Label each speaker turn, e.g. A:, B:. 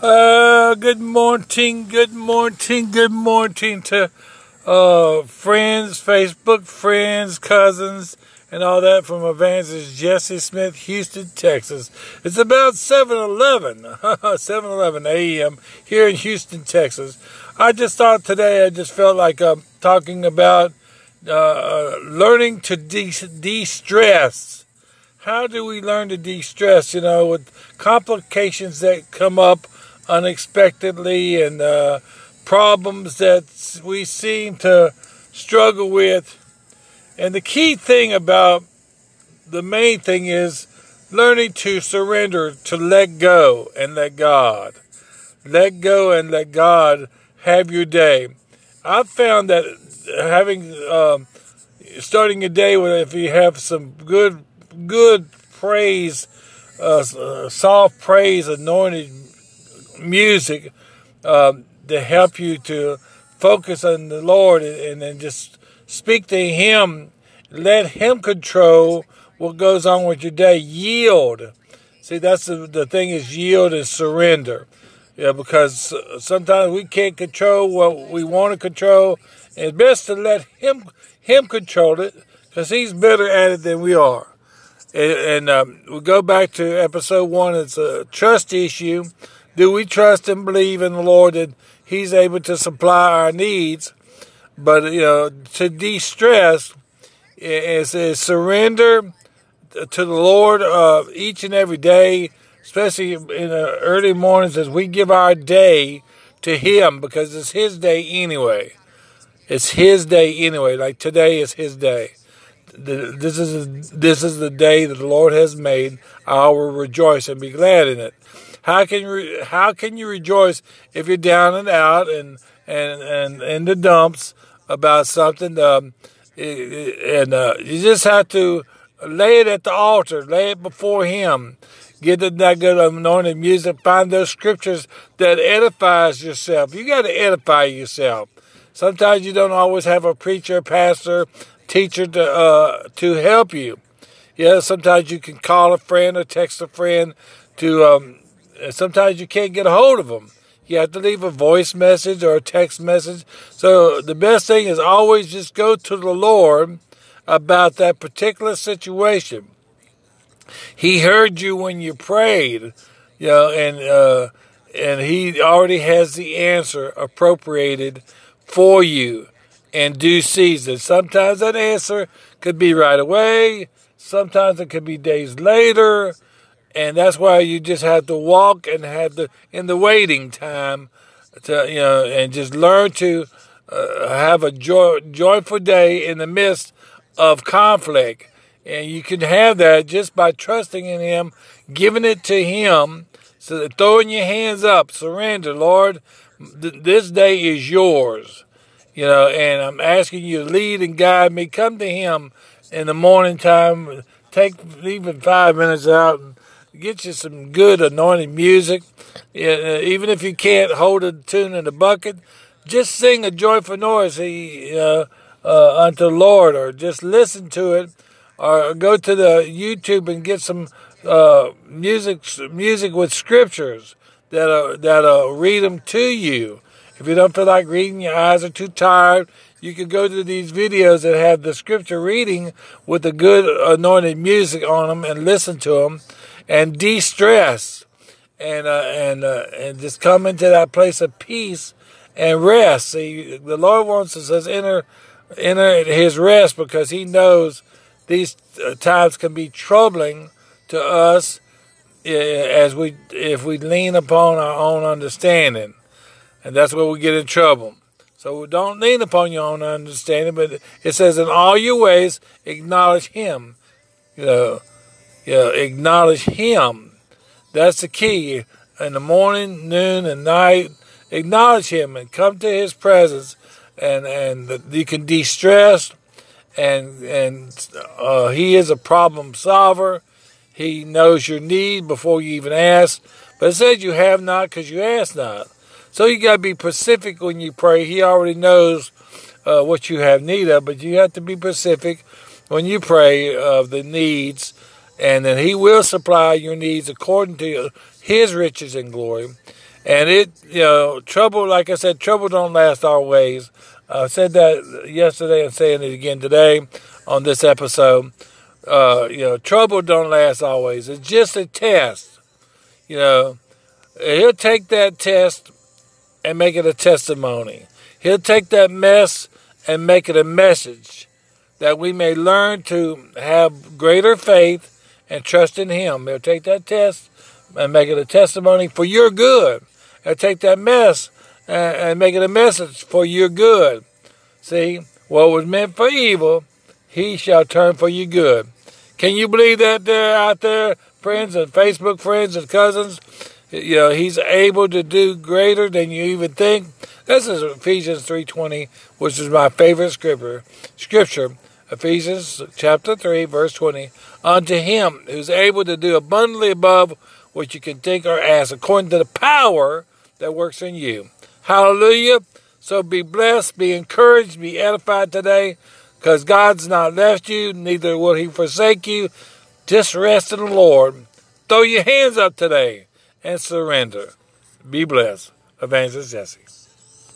A: Uh, good morning, good morning, good morning to uh, friends, Facebook friends, cousins, and all that from Evangelist Jesse Smith, Houston, Texas. It's about 7:11, 7:11 a.m. here in Houston, Texas. I just thought today, I just felt like um, talking about uh, learning to de- de-stress. How do we learn to de-stress? You know, with complications that come up unexpectedly and uh, problems that we seem to struggle with. And the key thing about the main thing is learning to surrender, to let go and let God. Let go and let God have your day. I've found that having um, starting a day with if you have some good good praise, uh, soft praise, anointed music um, to help you to focus on the Lord and then just speak to Him. Let Him control what goes on with your day. Yield. See, that's the, the thing is yield and surrender. Yeah, because sometimes we can't control what we want to control. It's best to let Him Him control it because He's better at it than we are. And, and um, we go back to episode one. It's a trust issue do we trust and believe in the Lord that He's able to supply our needs? But you know, to de-stress is, is surrender to the Lord uh, each and every day, especially in the early mornings as we give our day to Him because it's His day anyway. It's His day anyway. Like today is His day. This is this is the day that the Lord has made. I will rejoice and be glad in it. How can you how can you rejoice if you're down and out and and and in the dumps about something? Um, and uh, you just have to lay it at the altar, lay it before Him. Get that good anointed music. Find those scriptures that edifies yourself. You got to edify yourself. Sometimes you don't always have a preacher, pastor, teacher to uh, to help you. Yeah, sometimes you can call a friend or text a friend to um, sometimes you can't get a hold of them. You have to leave a voice message or a text message. So the best thing is always just go to the Lord about that particular situation. He heard you when you prayed, you know, and uh, and he already has the answer appropriated for you in due season. Sometimes that answer could be right away. Sometimes it could be days later and that's why you just have to walk and have the in the waiting time to you know and just learn to uh, have a joy, joyful day in the midst of conflict. And you can have that just by trusting in him giving it to him so that throwing your hands up surrender lord. Th- this day is yours. You know and i'm asking you to lead and guide me. Come to him in the morning time. Take even five minutes out and get you some good anointed music. Uh, even if you can't hold a tune in a bucket, just sing a joyful noise uh, uh, unto the Lord, or just listen to it, or go to the YouTube and get some uh, music music with scriptures that uh, that uh, read them to you. If you don't feel like reading, your eyes are too tired. You can go to these videos that have the scripture reading with the good anointed music on them and listen to them and de-stress and uh, and uh, and just come into that place of peace and rest. See, the Lord wants us to enter enter His rest because He knows these uh, times can be troubling to us as we if we lean upon our own understanding, and that's where we get in trouble. So don't lean upon your own understanding, but it says in all your ways acknowledge Him. You know you know, acknowledge Him. That's the key. In the morning, noon, and night, acknowledge Him and come to His presence, and and you can de-stress. And and uh, He is a problem solver. He knows your need before you even ask. But it says you have not because you ask not. So you got to be specific when you pray. He already knows uh, what you have need of, but you have to be specific when you pray of the needs and then he will supply your needs according to his riches and glory. And it, you know, trouble, like I said, trouble don't last always. I said that yesterday and saying it again today on this episode. Uh, you know, trouble don't last always. It's just a test. You know, he'll take that test and make it a testimony. He'll take that mess and make it a message that we may learn to have greater faith and trust in Him. He'll take that test and make it a testimony for your good. He'll take that mess and make it a message for your good. See, what was meant for evil, He shall turn for your good. Can you believe that there out there, friends and Facebook friends and cousins? You know, He's able to do greater than you even think. This is Ephesians 3.20, which is my favorite scripture. Scripture, Ephesians chapter 3, verse 20. Unto him who's able to do abundantly above what you can think or ask, according to the power that works in you. Hallelujah. So be blessed, be encouraged, be edified today, because God's not left you, neither will he forsake you. Just rest in the Lord. Throw your hands up today and surrender. Be blessed. Evangelist Jesse.